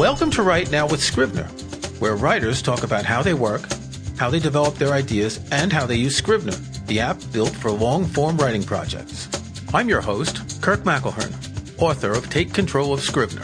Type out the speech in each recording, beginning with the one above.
Welcome to Write Now with Scrivener, where writers talk about how they work, how they develop their ideas, and how they use Scrivener, the app built for long form writing projects. I'm your host, Kirk McElhearn, author of Take Control of Scrivener.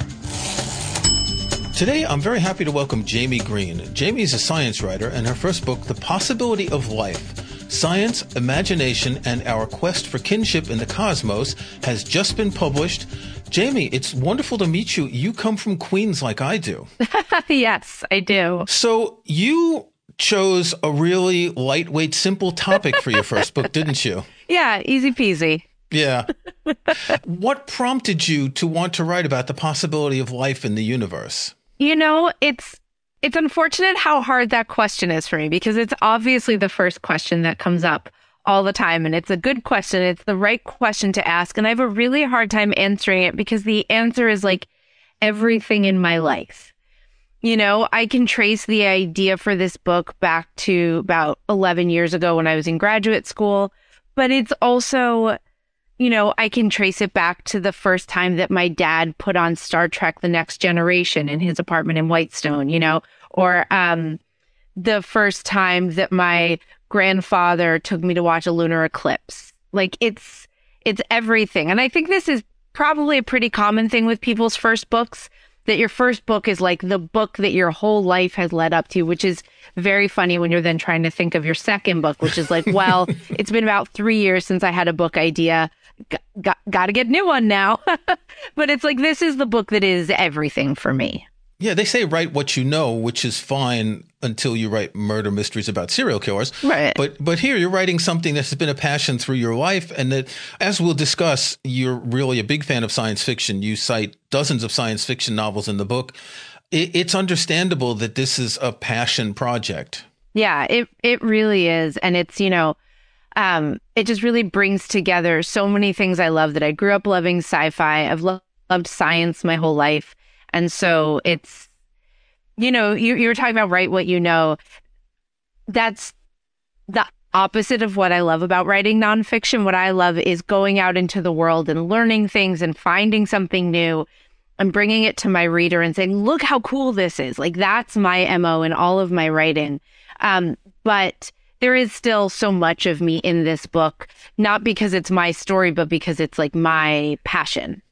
Today, I'm very happy to welcome Jaime Green. Jaime is a science writer, and her first book, The Possibility of Life Science, Imagination, and Our Quest for Kinship in the Cosmos, has just been published. Jaime, it's wonderful to meet you. You come from Queens like I do. yes, I do. So you chose a really lightweight, simple topic for your first book, didn't you? Yeah, easy peasy. Yeah. what prompted you to want to write about the possibility of life in the universe? You know, it's it's unfortunate how hard that question is for me because it's obviously the first question that comes up all the time. And it's a good question. It's the right question to ask. And I have a really hard time answering it because the answer is like everything in my life. You know, I can trace the idea for this book back to about 11 years ago when I was in graduate school, but it's also, you know, I can trace it back to the first time that my dad put on Star Trek The Next Generation in his apartment in Whitestone, you know, or um, the first time that my grandfather took me to watch a lunar eclipse. Like it's it's everything. And I think this is probably a pretty common thing with people's first books that your first book is like the book that your whole life has led up to, which is very funny when you're then trying to think of your second book, which is like, well, it's been about three years since I had a book idea. Got, got, got to get a new one now. but it's like, this is the book that is everything for me. Yeah, they say write what you know, which is fine until you write murder mysteries about serial killers. Right. But but here you're writing something that has been a passion through your life and that as we'll discuss, you're really a big fan of science fiction. You cite dozens of science fiction novels in the book. It, it's understandable that this is a passion project. Yeah, it it really is and it's, you know, um, it just really brings together so many things I love that I grew up loving sci-fi. I've lo- loved science my whole life and so it's, you know, you, you were talking about write what you know. That's the opposite of what I love about writing nonfiction. What I love is going out into the world and learning things and finding something new and bringing it to my reader and saying, look how cool this is. Like that's my MO in all of my writing. Um, but there is still so much of me in this book, not because it's my story, but because it's like my passion.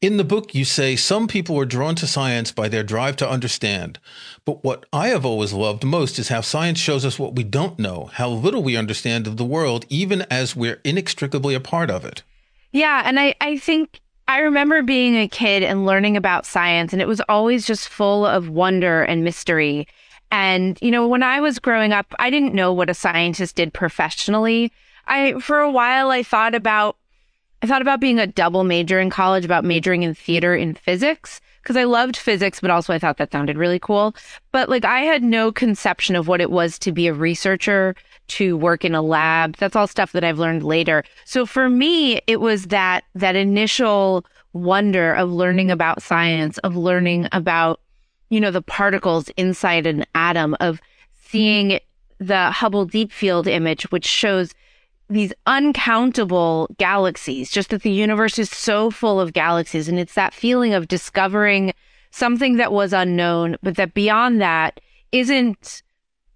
In the book, you say some people are drawn to science by their drive to understand. But what I have always loved most is how science shows us what we don't know, how little we understand of the world, even as we're inextricably a part of it. Yeah. And I, I think I remember being a kid and learning about science, and it was always just full of wonder and mystery. And, you know, when I was growing up, I didn't know what a scientist did professionally. I, for a while, I thought about I thought about being a double major in college, about majoring in theater in physics, because I loved physics, but also I thought that sounded really cool. But like I had no conception of what it was to be a researcher, to work in a lab. That's all stuff that I've learned later. So for me, it was that, that initial wonder of learning about science, of learning about, you know, the particles inside an atom, of seeing the Hubble Deep Field image, which shows these uncountable galaxies, just that the universe is so full of galaxies. And it's that feeling of discovering something that was unknown, but that beyond that isn't,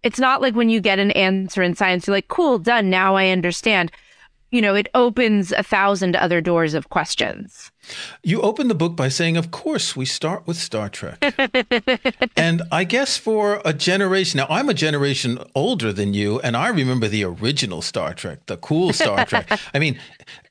it's not like when you get an answer in science, you're like, cool, done. Now I understand you know, it opens a thousand other doors of questions. You open the book by saying, Of course, we start with Star Trek. and I guess for a generation, now I'm a generation older than you, and I remember the original Star Trek, the cool Star Trek. I mean,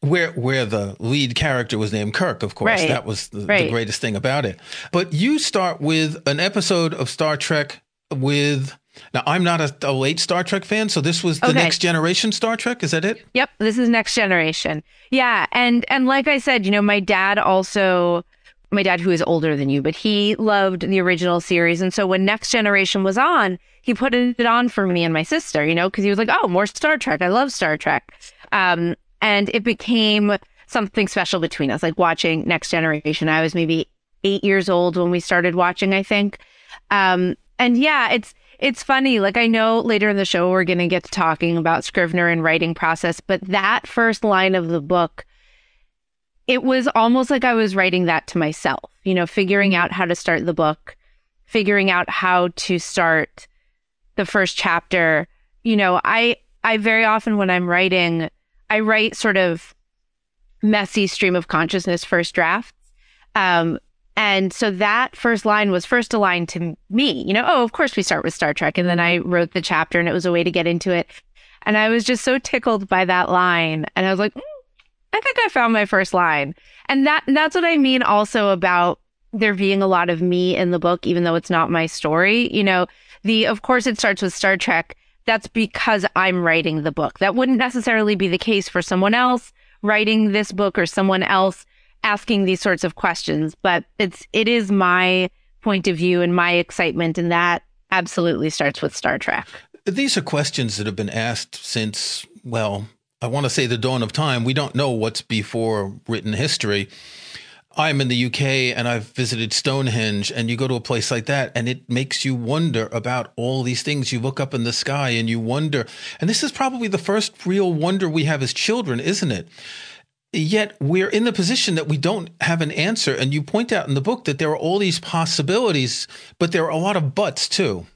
where where the lead character was named Kirk, of course. Right. That was the, right. the greatest thing about it. But you start with an episode of Star Trek with now, I'm not a, a, late Star Trek fan, so this was the okay. next generation Star Trek. Is that it? Yep, this is next generation. Yeah, and and like I said, you know, my dad also, my dad who is older than you, but he loved the original series, and so when Next Generation was on, he put it on for me and my sister. You know, because he was like, "Oh, more Star Trek. I love Star Trek," um, and it became something special between us, like watching Next Generation. I was maybe eight years old when we started watching, I think. Um, and yeah, it's it's funny. Like I know later in the show we're going to get to talking about Scrivener and writing process, but that first line of the book, it was almost like I was writing that to myself, you know, figuring out how to start the book, figuring out how to start the first chapter, you know, I I very often when I'm writing, I write sort of messy stream of consciousness first drafts. Um, and so that first line was first aligned to me, you know, oh, of course we start with Star Trek. And then I wrote the chapter and it was a way to get into it. And I was just so tickled by that line. And I was like, mm, I think I found my first line. And that, that's what I mean also about there being a lot of me in the book, even though it's not my story. You know, the, of course it starts with Star Trek. That's because I'm writing the book. That wouldn't necessarily be the case for someone else writing this book or someone else asking these sorts of questions, but it's, it is my point of view and my excitement. And that absolutely starts with Star Trek. These are questions that have been asked since, well, I want to say the dawn of time. We don't know what's before written history. I'm in the UK and I've visited Stonehenge, and you go to a place like that, and it makes you wonder about all these things. You look up in the sky and you wonder. And this is probably the first real wonder we have as children, isn't it? Yet we're in the position that we don't have an answer. And you point out in the book that there are all these possibilities, but there are a lot of buts too.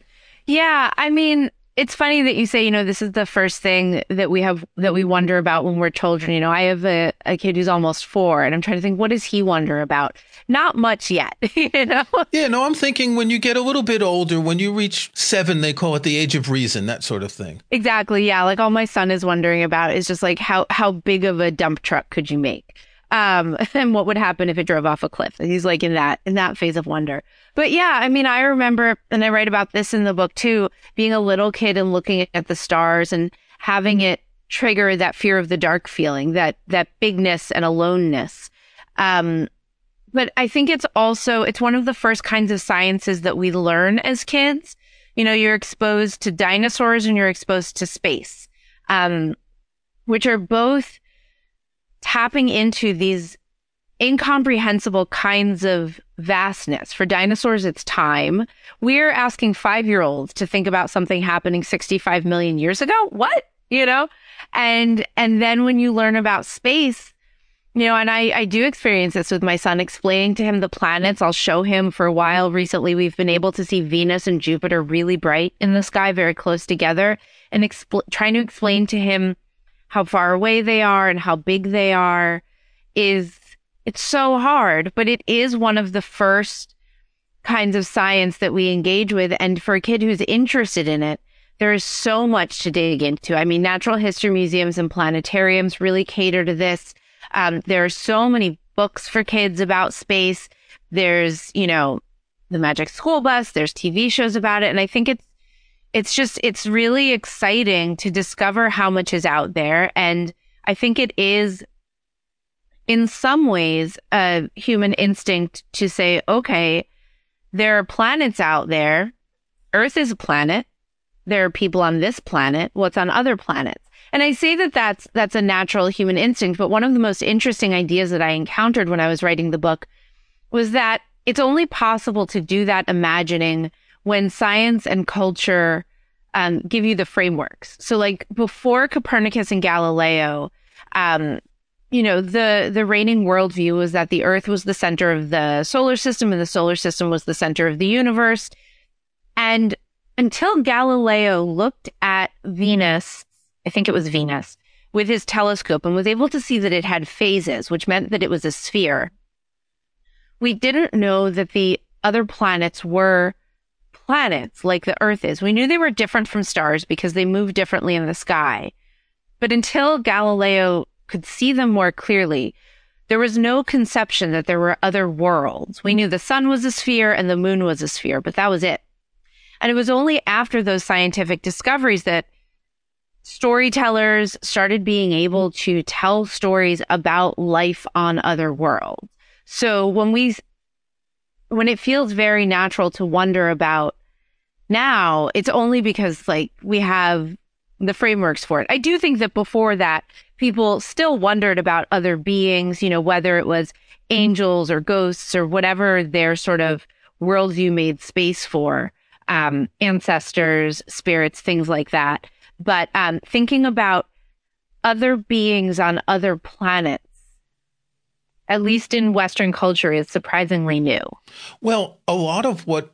Yeah. I mean, it's funny that you say, you know, this is the first thing that we have that we wonder about when we're children. You know, I have a, a kid who's almost four, and I'm trying to think, what does he wonder about? Not much yet, you know? Yeah, no, I'm thinking when you get a little bit older, when you reach seven, they call it the age of reason, that sort of thing. Exactly. Yeah. Like all my son is wondering about is just like how how big of a dump truck could you make? Um, and what would happen if it drove off a cliff? And he's like in that in that phase of wonder. But yeah, I mean, I remember, and I write about this in the book too, being a little kid and looking at the stars and having it trigger that fear of the dark feeling, that that bigness and aloneness. Um, but I think it's also it's one of the first kinds of sciences that we learn as kids. You know, you're exposed to dinosaurs and you're exposed to space, um, which are both tapping into these incomprehensible kinds of vastness. For dinosaurs, it's time. We're asking five year olds to think about something happening 65 million years ago. What? You know? And, and then when you learn about space, you know, and I, I do experience this with my son, explaining to him the planets. I'll show him for a while. Recently, we've been able to see Venus and Jupiter really bright in the sky, very close together, and expl- trying to explain to him how far away they are and how big they are is it's so hard, but it is one of the first kinds of science that we engage with. And for a kid who's interested in it, there is so much to dig into. I mean, natural history museums and planetariums really cater to this. Um, there are so many books for kids about space. There's, you know, the Magic School Bus. There's TV shows about it. And I think it's, it's just, it's really exciting to discover how much is out there. And I think it is in some ways a human instinct to say, okay, there are planets out there. Earth is a planet. There are people on this planet. What's on other planets? And I say that that's, that's a natural human instinct. But one of the most interesting ideas that I encountered when I was writing the book was that it's only possible to do that imagining when science and culture um, give you the frameworks. So like before Copernicus and Galileo, um, you know, the, the reigning worldview was that the earth was the center of the solar system and the solar system was the center of the universe. And until Galileo looked at Venus, I think it was Venus, with his telescope and was able to see that it had phases, which meant that it was a sphere. We didn't know that the other planets were planets like the Earth is. We knew they were different from stars because they move differently in the sky. But until Galileo could see them more clearly, there was no conception that there were other worlds. We knew the sun was a sphere and the moon was a sphere, but that was it. And it was only after those scientific discoveries that storytellers started being able to tell stories about life on other worlds. So when we, when it feels very natural to wonder about now, it's only because like we have the frameworks for it. I do think that before that, people still wondered about other beings, you know, whether it was angels or ghosts or whatever their sort of worldview made space for, um, ancestors, spirits, things like that. But um, thinking about other beings on other planets, at least in Western culture, is surprisingly new. Well, a lot of what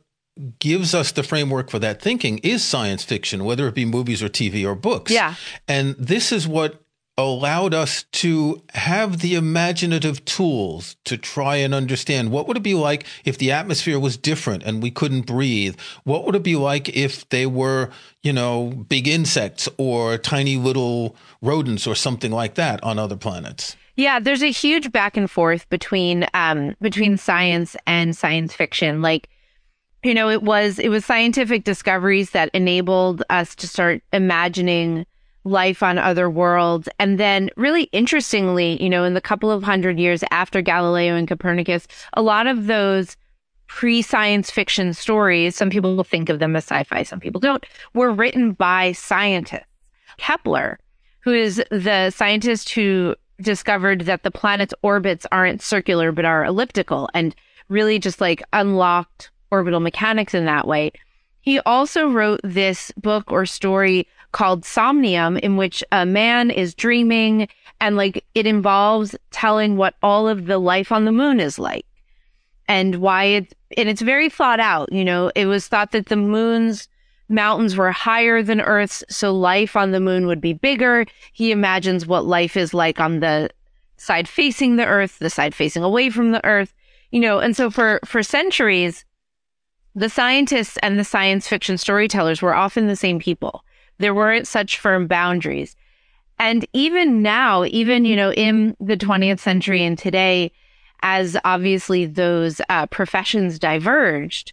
gives us the framework for that thinking is science fiction, whether it be movies or TV or books. Yeah. And this is what allowed us to have the imaginative tools to try and understand what would it be like if the atmosphere was different and we couldn't breathe? What would it be like if they were you know big insects or tiny little rodents or something like that on other planets? Yeah there's a huge back and forth between um between science and science fiction. Like you know it was it was scientific discoveries that enabled us to start imagining life on other worlds. And then, really interestingly, you know, in the couple of hundred years after Galileo and Copernicus, a lot of those pre science fiction stories, some people think of them as sci fi, some people don't, were written by scientists. Kepler, who is the scientist who discovered that the planet's orbits aren't circular but are elliptical and really just like unlocked orbital mechanics in that way. He also wrote this book or story called Somnium, in which a man is dreaming and like it involves telling what all of the life on the moon is like and why it's, and it's very thought out. You know, it was thought that the moon's mountains were higher than Earth's, so life on the moon would be bigger. He imagines what life is like on the side facing the Earth, the side facing away from the Earth, you know, and so for, for centuries, the scientists and the science fiction storytellers were often the same people. There weren't such firm boundaries. And even now, even, you know, in the 20th century and today, as obviously those uh, professions diverged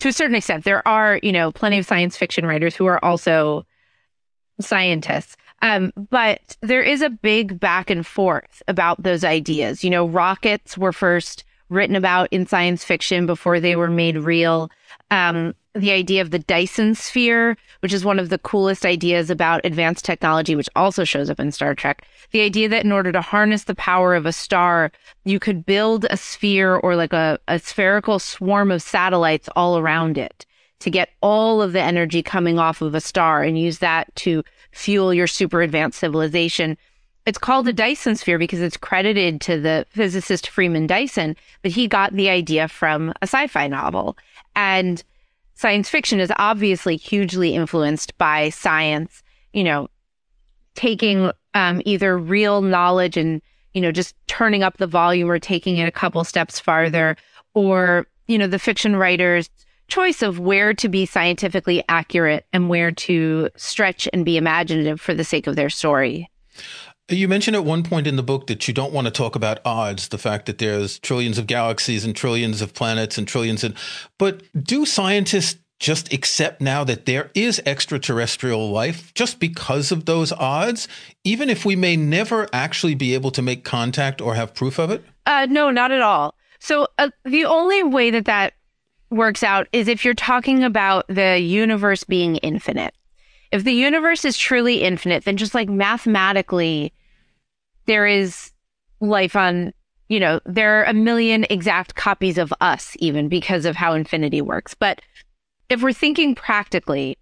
to a certain extent, there are, you know, plenty of science fiction writers who are also scientists. Um, but there is a big back and forth about those ideas. You know, rockets were first written about in science fiction before they were made real. Um, the idea of the Dyson sphere, which is one of the coolest ideas about advanced technology, which also shows up in Star Trek. The idea that in order to harness the power of a star, you could build a sphere or like a, a spherical swarm of satellites all around it to get all of the energy coming off of a star and use that to fuel your super advanced civilization. It's called a Dyson sphere because it's credited to the physicist Freeman Dyson, but he got the idea from a sci-fi novel. And science fiction is obviously hugely influenced by science, you know, taking um, either real knowledge and, you know, just turning up the volume or taking it a couple steps farther, or, you know, the fiction writer's choice of where to be scientifically accurate and where to stretch and be imaginative for the sake of their story. You mentioned at one point in the book that you don't want to talk about odds, the fact that there's trillions of galaxies and trillions of planets and trillions and but do scientists just accept now that there is extraterrestrial life just because of those odds, even if we may never actually be able to make contact or have proof of it? Uh, no, not at all. So uh, the only way that that works out is if you're talking about the universe being infinite. If the universe is truly infinite, then just like mathematically, there is life on, you know, there are a million exact copies of us, even because of how infinity works. But if we're thinking practically,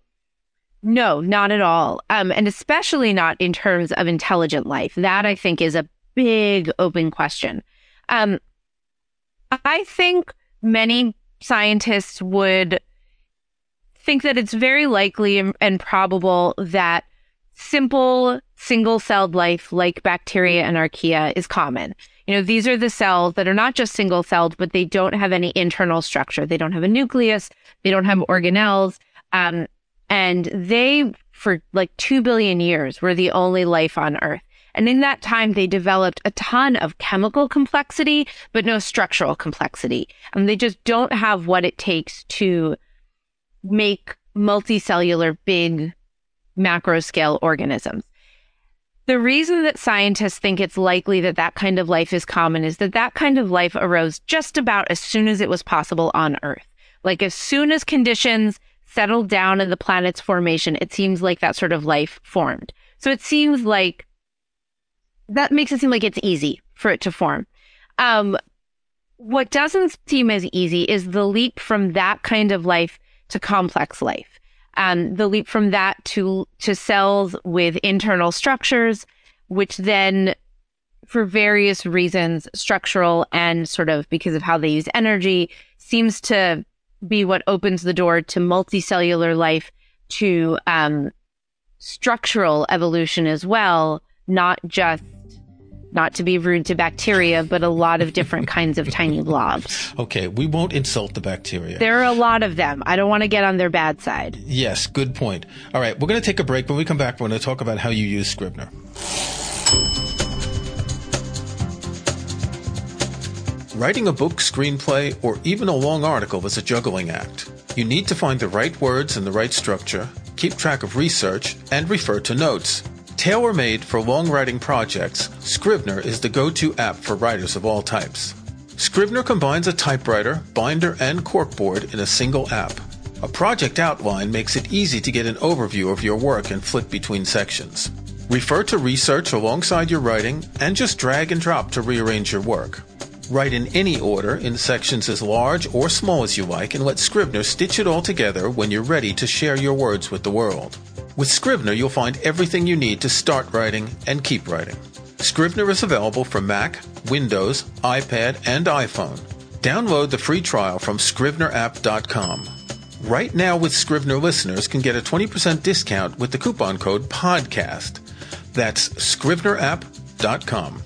no, not at all. Um, and especially not in terms of intelligent life. That I think is a big open question. Um, I think many scientists would think that it's very likely and, and probable that simple single celled life like bacteria and archaea is common. You know, these are the cells that are not just single celled, but they don't have any internal structure. They don't have a nucleus. They don't have organelles. Um, and they, for like 2 billion years, were the only life on Earth. And in that time, they developed a ton of chemical complexity, but no structural complexity. And they just don't have what it takes to make multicellular big macro scale organisms. The reason that scientists think it's likely that that kind of life is common is that that kind of life arose just about as soon as it was possible on Earth. Like as soon as conditions settled down in the planet's formation, it seems like that sort of life formed. So it seems like that makes it seem like it's easy for it to form. Um, what doesn't seem as easy is the leap from that kind of life to complex life. Um, the leap from that to to cells with internal structures, which then, for various reasons, structural and sort of because of how they use energy, seems to be what opens the door to multicellular life, to um, structural evolution as well, not just not to be rude to bacteria, but a lot of different kinds of tiny blobs. Okay, we won't insult the bacteria. There are a lot of them. I don't want to get on their bad side. Yes, good point. All right, we're going to take a break. When we come back, we're going to talk about how you use Scrivener. Writing a book, screenplay, or even a long article is a juggling act. You need to find the right words and the right structure, keep track of research, and refer to notes. Tailor made for long writing projects, Scrivener is the go to app for writers of all types. Scrivener combines a typewriter, binder, and corkboard in a single app. A project outline makes it easy to get an overview of your work and flip between sections. Refer to research alongside your writing and just drag and drop to rearrange your work. Write in any order in sections as large or small as you like and let Scrivener stitch it all together when you're ready to share your words with the world. With Scrivener, you'll find everything you need to start writing and keep writing. Scrivener is available for Mac, Windows, iPad, and iPhone. Download the free trial from scrivenerapp.com. Right now, with Scrivener listeners can get a 20% discount with the coupon code PODCAST. That's scrivenerapp.com.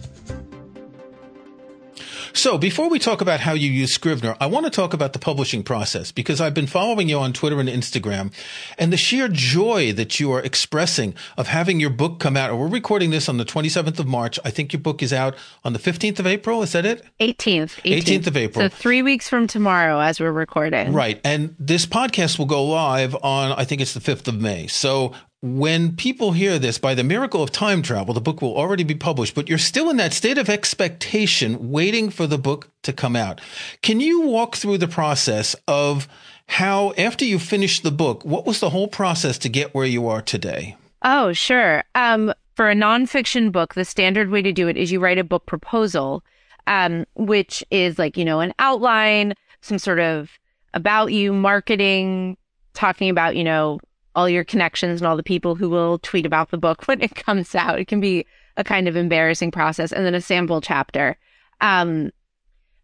So, before we talk about how you use Scrivener, I want to talk about the publishing process because I've been following you on Twitter and Instagram and the sheer joy that you are expressing of having your book come out. We're recording this on the 27th of March. I think your book is out on the 15th of April. Is that it? 18th. 18th, 18th of April. So, three weeks from tomorrow as we're recording. Right. And this podcast will go live on, I think it's the 5th of May. So, when people hear this, by the miracle of time travel, the book will already be published, but you're still in that state of expectation, waiting for the book to come out. Can you walk through the process of how, after you finished the book, what was the whole process to get where you are today? Oh, sure. Um, for a nonfiction book, the standard way to do it is you write a book proposal, um, which is like, you know, an outline, some sort of about you, marketing, talking about, you know, all your connections and all the people who will tweet about the book when it comes out. It can be a kind of embarrassing process. And then a sample chapter. Um,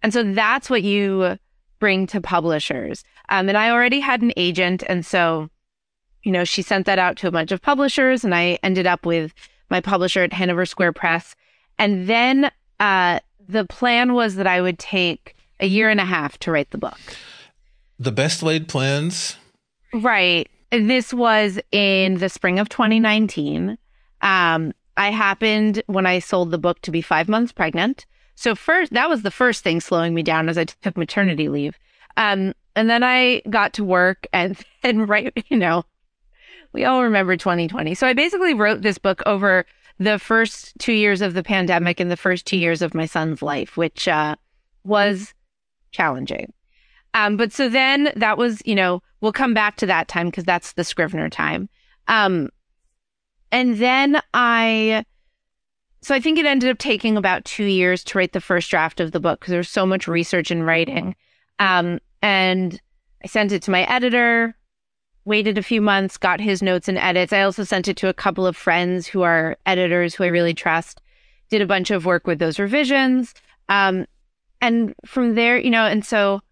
and so that's what you bring to publishers. Um, and I already had an agent. And so, you know, she sent that out to a bunch of publishers and I ended up with my publisher at Hanover Square Press. And then, uh, the plan was that I would take a year and a half to write the book. The best laid plans. Right. This was in the spring of 2019. Um, I happened when I sold the book to be five months pregnant. So first, that was the first thing slowing me down as I took maternity leave. Um, and then I got to work and and right, you know, we all remember 2020. So I basically wrote this book over the first two years of the pandemic and the first two years of my son's life, which uh, was challenging. Um, but so then that was, you know, we'll come back to that time because that's the Scrivener time. Um, and then I, so I think it ended up taking about two years to write the first draft of the book because there's so much research and writing. Um, and I sent it to my editor, waited a few months, got his notes and edits. I also sent it to a couple of friends who are editors who I really trust, did a bunch of work with those revisions. Um, and from there, you know, and so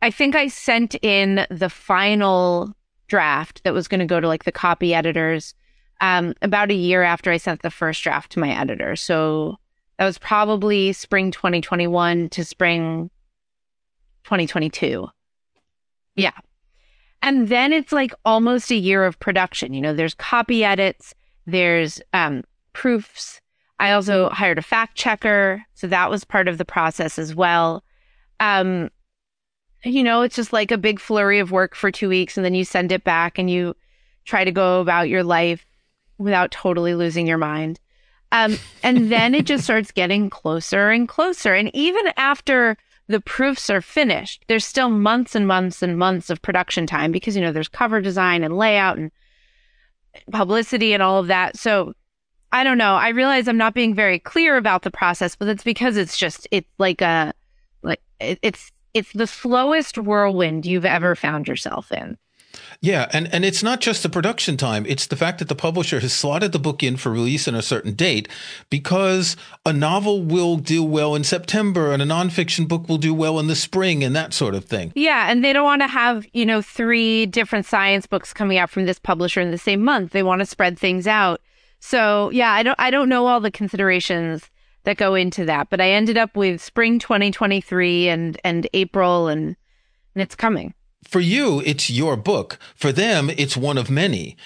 I think I sent in the final draft that was going to go to like the copy editors um, about a year after I sent the first draft to my editor. So that was probably spring 2021 to spring 2022. Yeah. And then it's like almost a year of production. You know, there's copy edits, there's um, proofs. I also hired a fact checker. So that was part of the process as well. Um, you know, it's just like a big flurry of work for two weeks and then you send it back and you try to go about your life without totally losing your mind. Um, and then it just starts getting closer and closer. And even after the proofs are finished, there's still months and months and months of production time because, you know, there's cover design and layout and publicity and all of that. So I don't know. I realize I'm not being very clear about the process, but it's because it's just, it's like a, like, it, it's, it's the slowest whirlwind you've ever found yourself in. Yeah, and, and it's not just the production time, it's the fact that the publisher has slotted the book in for release in a certain date because a novel will do well in September and a nonfiction book will do well in the spring and that sort of thing. Yeah, and they don't want to have, you know, three different science books coming out from this publisher in the same month. They want to spread things out. So, yeah, I don't I don't know all the considerations that go into that, but I ended up with spring 2023 and and April and and it's coming for you, it's your book. For them, it's one of many.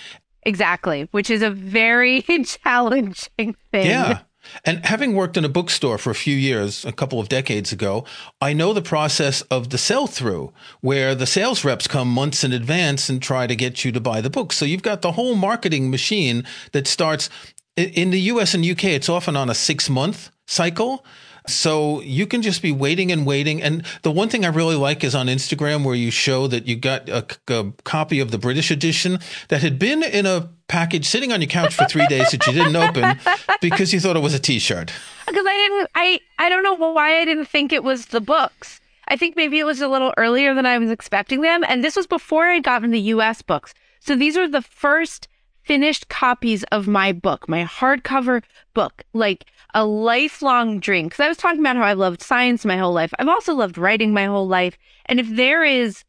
Exactly, which is a very challenging thing. Yeah. And having worked in a bookstore for a few years, a couple of decades ago, I know the process of the sell through, where the sales reps come months in advance and try to get you to buy the book. So you've got the whole marketing machine that starts in the US and UK, it's often on a six month cycle. So you can just be waiting and waiting. And the one thing I really like is on Instagram where you show that you got a, a copy of the British edition that had been in a package sitting on your couch for three days that you didn't open because you thought it was a T-shirt. Because I didn't, I, I don't know why I didn't think it was the books. I think maybe it was a little earlier than I was expecting them. And this was before I'd gotten the US books. So these are the first finished copies of my book, my hardcover book. Like a lifelong dream. Because I was talking about how I loved science my whole life. I've also loved writing my whole life. And if there is,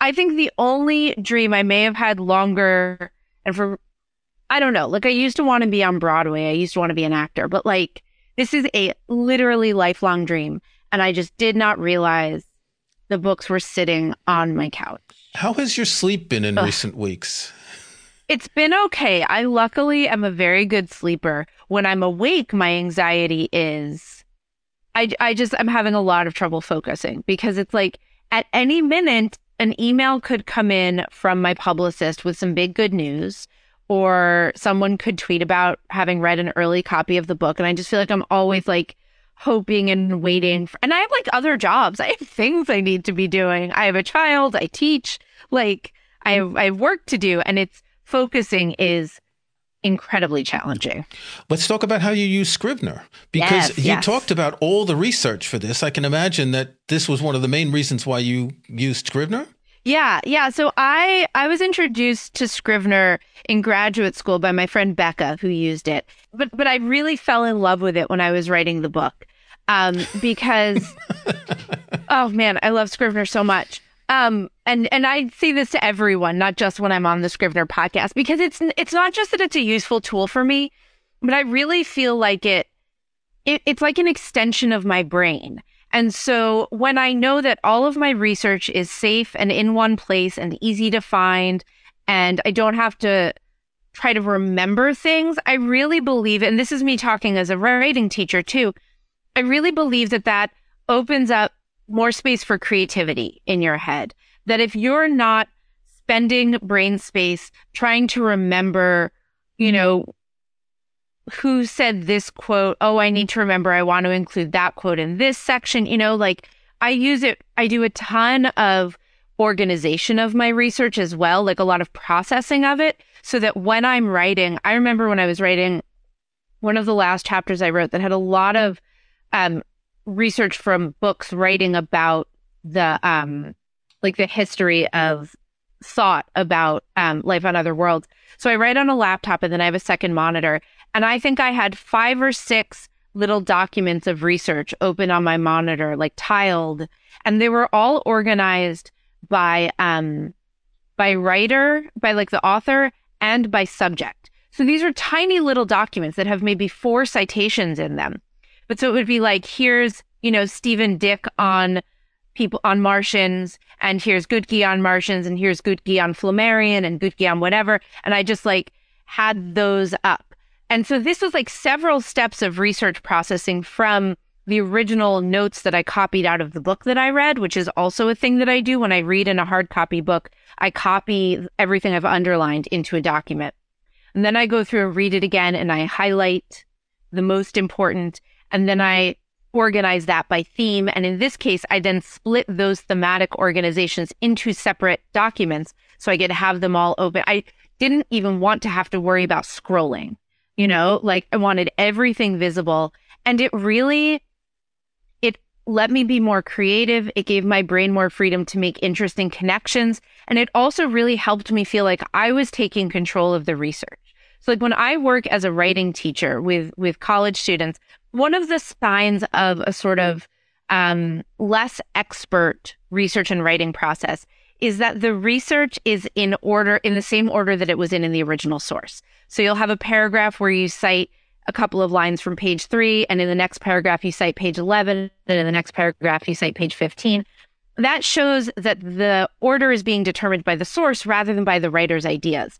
I think the only dream I may have had longer and for, I don't know, like I used to want to be on Broadway. I used to want to be an actor, but like this is a literally lifelong dream. And I just did not realize the books were sitting on my couch. How has your sleep been in Ugh. recent weeks? It's been okay. I luckily am a very good sleeper. When I'm awake, my anxiety is I I just I'm having a lot of trouble focusing because it's like at any minute an email could come in from my publicist with some big good news or someone could tweet about having read an early copy of the book and I just feel like I'm always like hoping and waiting for, and I have like other jobs. I have things I need to be doing. I have a child, I teach, like I have I have work to do and it's focusing is incredibly challenging. Let's talk about how you use Scrivener because yes, you yes. talked about all the research for this. I can imagine that this was one of the main reasons why you used Scrivener. Yeah, yeah. So I I was introduced to Scrivener in graduate school by my friend Becca who used it. But but I really fell in love with it when I was writing the book. Um because oh man, I love Scrivener so much. Um, and and I say this to everyone, not just when I'm on the Scrivener podcast, because it's it's not just that it's a useful tool for me, but I really feel like it, it it's like an extension of my brain. And so when I know that all of my research is safe and in one place and easy to find, and I don't have to try to remember things, I really believe, and this is me talking as a writing teacher too, I really believe that that opens up more space for creativity in your head. That if you're not spending brain space trying to remember, you know, who said this quote, oh, I need to remember, I want to include that quote in this section, you know, like I use it, I do a ton of organization of my research as well, like a lot of processing of it, so that when I'm writing, I remember when I was writing one of the last chapters I wrote that had a lot of um, research from books writing about the um like the history of thought about um life on other worlds. So I write on a laptop and then I have a second monitor and I think I had five or six little documents of research open on my monitor like tiled and they were all organized by um by writer, by like the author and by subject. So these are tiny little documents that have maybe four citations in them. But so it would be like, here's, you know, Stephen Dick on people on Martians, and here's Guthke on Martians, and here's Guthke on Flammarion, and Guthke on whatever. And I just like had those up. And so this was like several steps of research processing from the original notes that I copied out of the book that I read, which is also a thing that I do when I read in a hard copy book. I copy everything I've underlined into a document. And then I go through and read it again and I highlight the most important and then I organize that by theme. And in this case, I then split those thematic organizations into separate documents. So I get to have them all open. I didn't even want to have to worry about scrolling, you know, like I wanted everything visible. And it really, it let me be more creative. It gave my brain more freedom to make interesting connections. And it also really helped me feel like I was taking control of the research. So like when I work as a writing teacher with, with college students, one of the signs of a sort of um, less expert research and writing process is that the research is in order, in the same order that it was in in the original source. So you'll have a paragraph where you cite a couple of lines from page three, and in the next paragraph, you cite page 11, and in the next paragraph, you cite page 15. That shows that the order is being determined by the source rather than by the writer's ideas.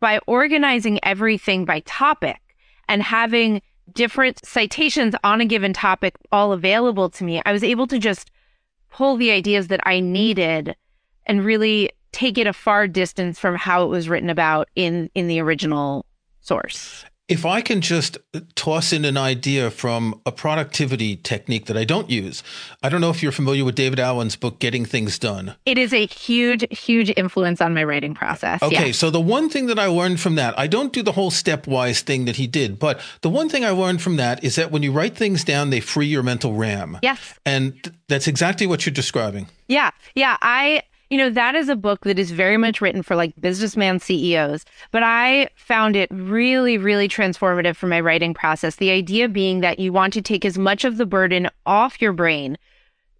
By organizing everything by topic and having different citations on a given topic all available to me, I was able to just pull the ideas that I needed and really take it a far distance from how it was written about in in the original source. If I can just toss in an idea from a productivity technique that I don't use, I don't know if you're familiar with David Allen's book, Getting Things Done. It is a huge, huge influence on my writing process. Okay, yeah. so the one thing that I learned from that, I don't do the whole stepwise thing that he did, but the one thing I learned from that is that when you write things down, they free your mental RAM. Yes. And th- that's exactly what you're describing. Yeah. Yeah. I, you know, that is a book that is very much written for like businessman CEOs, but I found it really, really transformative for my writing process. The idea being that you want to take as much of the burden off your brain.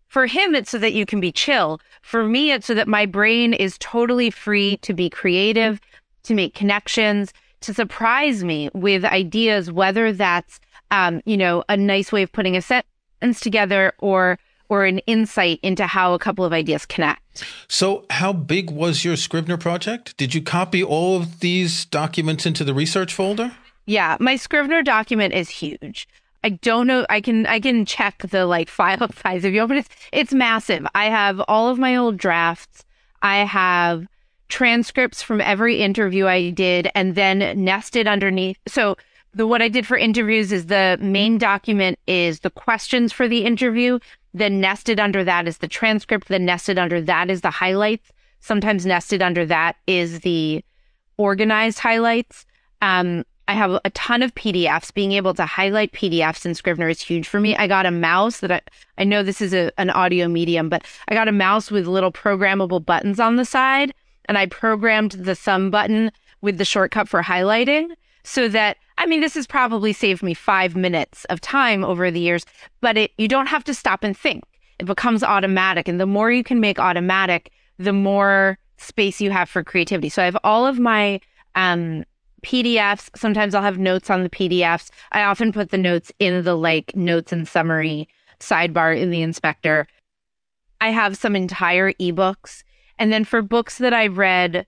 For him, it's so that you can be chill. For me, it's so that my brain is totally free to be creative, to make connections, to surprise me with ideas, whether that's, um, you know, a nice way of putting a sentence together or or an insight into how a couple of ideas connect. So, how big was your Scrivener project? Did you copy all of these documents into the research folder? Yeah, my Scrivener document is huge. I don't know. I can I can check the like file size if you open it. It's massive. I have all of my old drafts. I have transcripts from every interview I did, and then nested underneath. So the what I did for interviews is the main document is the questions for the interview. Then nested under that is the transcript. Then nested under that is the highlights. Sometimes nested under that is the organized highlights. Um, I have a ton of PDFs. Being able to highlight PDFs in Scrivener is huge for me. I got a mouse that I, I know this is a, an audio medium, but I got a mouse with little programmable buttons on the side. And I programmed the thumb button with the shortcut for highlighting so that I mean, this has probably saved me five minutes of time over the years, but it, you don't have to stop and think. It becomes automatic. And the more you can make automatic, the more space you have for creativity. So I have all of my, um, PDFs. Sometimes I'll have notes on the PDFs. I often put the notes in the like notes and summary sidebar in the inspector. I have some entire ebooks. And then for books that I've read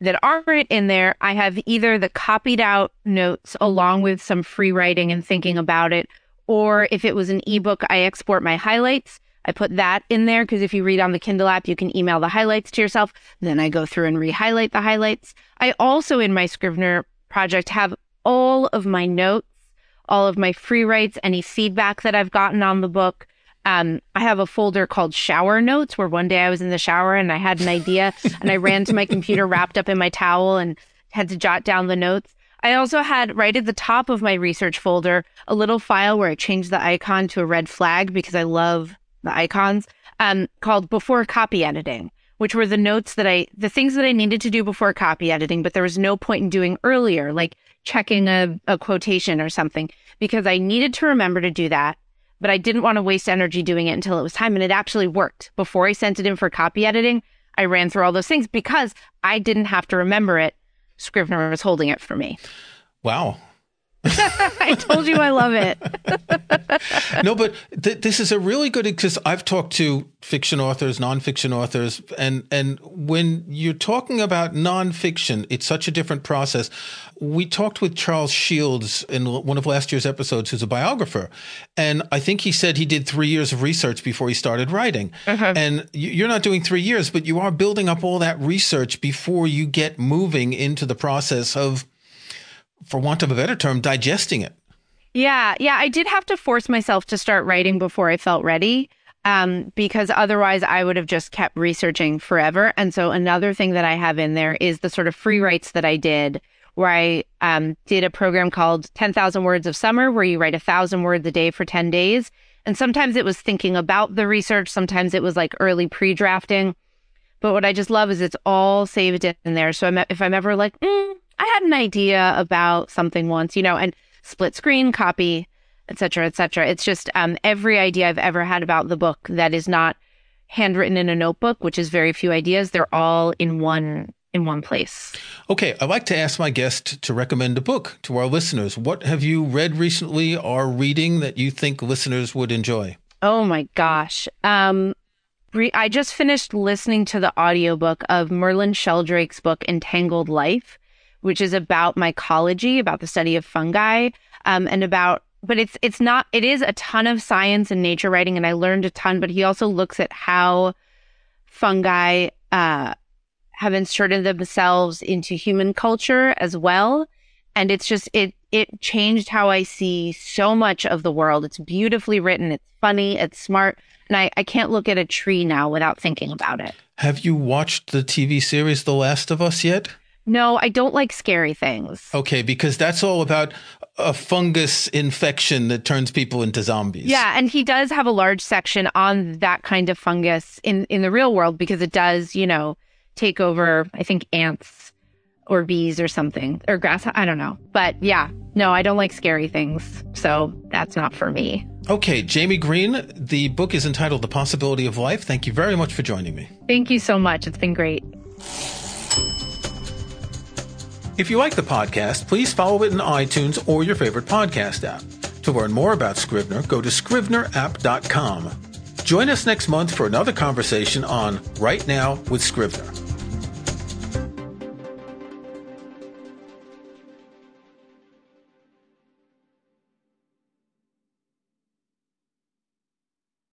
that aren't in there, I have either the copied out notes along with some free writing and thinking about it, or if it was an ebook, I export my highlights. I put that in there because if you read on the Kindle app, you can email the highlights to yourself. Then I go through and re-highlight the highlights. I also in my Scrivener project have all of my notes, all of my free writes, any feedback that I've gotten on the book, um, I have a folder called shower notes where one day I was in the shower and I had an idea and I ran to my computer wrapped up in my towel and had to jot down the notes. I also had right at the top of my research folder a little file where I changed the icon to a red flag because I love the icons um, called before copy editing, which were the notes that I, the things that I needed to do before copy editing, but there was no point in doing earlier, like checking a, a quotation or something, because I needed to remember to do that but I didn't want to waste energy doing it until it was time. And it actually worked. Before I sent it in for copy editing, I ran through all those things because I didn't have to remember it. Scrivener was holding it for me. Wow. I told you I love it. no, but th- this is a really good because I've talked to fiction authors, nonfiction authors, and and when you're talking about nonfiction, it's such a different process. We talked with Charles Shields in one of last year's episodes, who's a biographer, and I think he said he did three years of research before he started writing. Uh-huh. And you're not doing three years, but you are building up all that research before you get moving into the process of for want of a better term, digesting it. Yeah, yeah, I did have to force myself to start writing before I felt ready. Um, because otherwise I would have just kept researching forever. And so another thing that I have in there is the sort of free writes that I did where I um, did a program called 10,000 Words of Summer, where you write a thousand words a day for 10 days. And sometimes it was thinking about the research, sometimes it was like early pre drafting. But what I just love is it's all saved in there. So I'm, if I'm ever like, mm, I had an idea about something once, you know, and split screen copy, et cetera, et cetera. It's just um, every idea I've ever had about the book that is not handwritten in a notebook, which is very few ideas. They're all in one in one place. Okay, I'd like to ask my guest to recommend a book to our listeners. What have you read recently or reading that you think listeners would enjoy? Oh my gosh. Um, I just finished listening to the audiobook of Merlin Sheldrake's book Entangled Life, which is about mycology, about the study of fungi, um, and about but it's it's not it is a ton of science and nature writing and I learned a ton, but he also looks at how fungi uh, have inserted themselves into human culture as well. And it's just, it, it changed how I see so much of the world. It's beautifully written. It's funny. It's smart. And I, I can't look at a tree now without thinking about it. Have you watched the TV series The Last of Us yet? No, I don't like scary things. Okay, because that's all about a fungus infection that turns people into zombies. Yeah, and he does have a large section on that kind of fungus in in the real world because it does, you know, take over, I think, ants or bees or something or grass. I don't know. But yeah, no, I don't like scary things. So that's not for me. Okay, Jaime Green, the book is entitled The Possibility of Life. Thank you very much for joining me. Thank you so much. It's been great. If you like the podcast, please follow it in iTunes or your favorite podcast app. To learn more about Scrivener, go to scrivenerapp.com. Join us next month for another conversation on Write Now with Scrivener.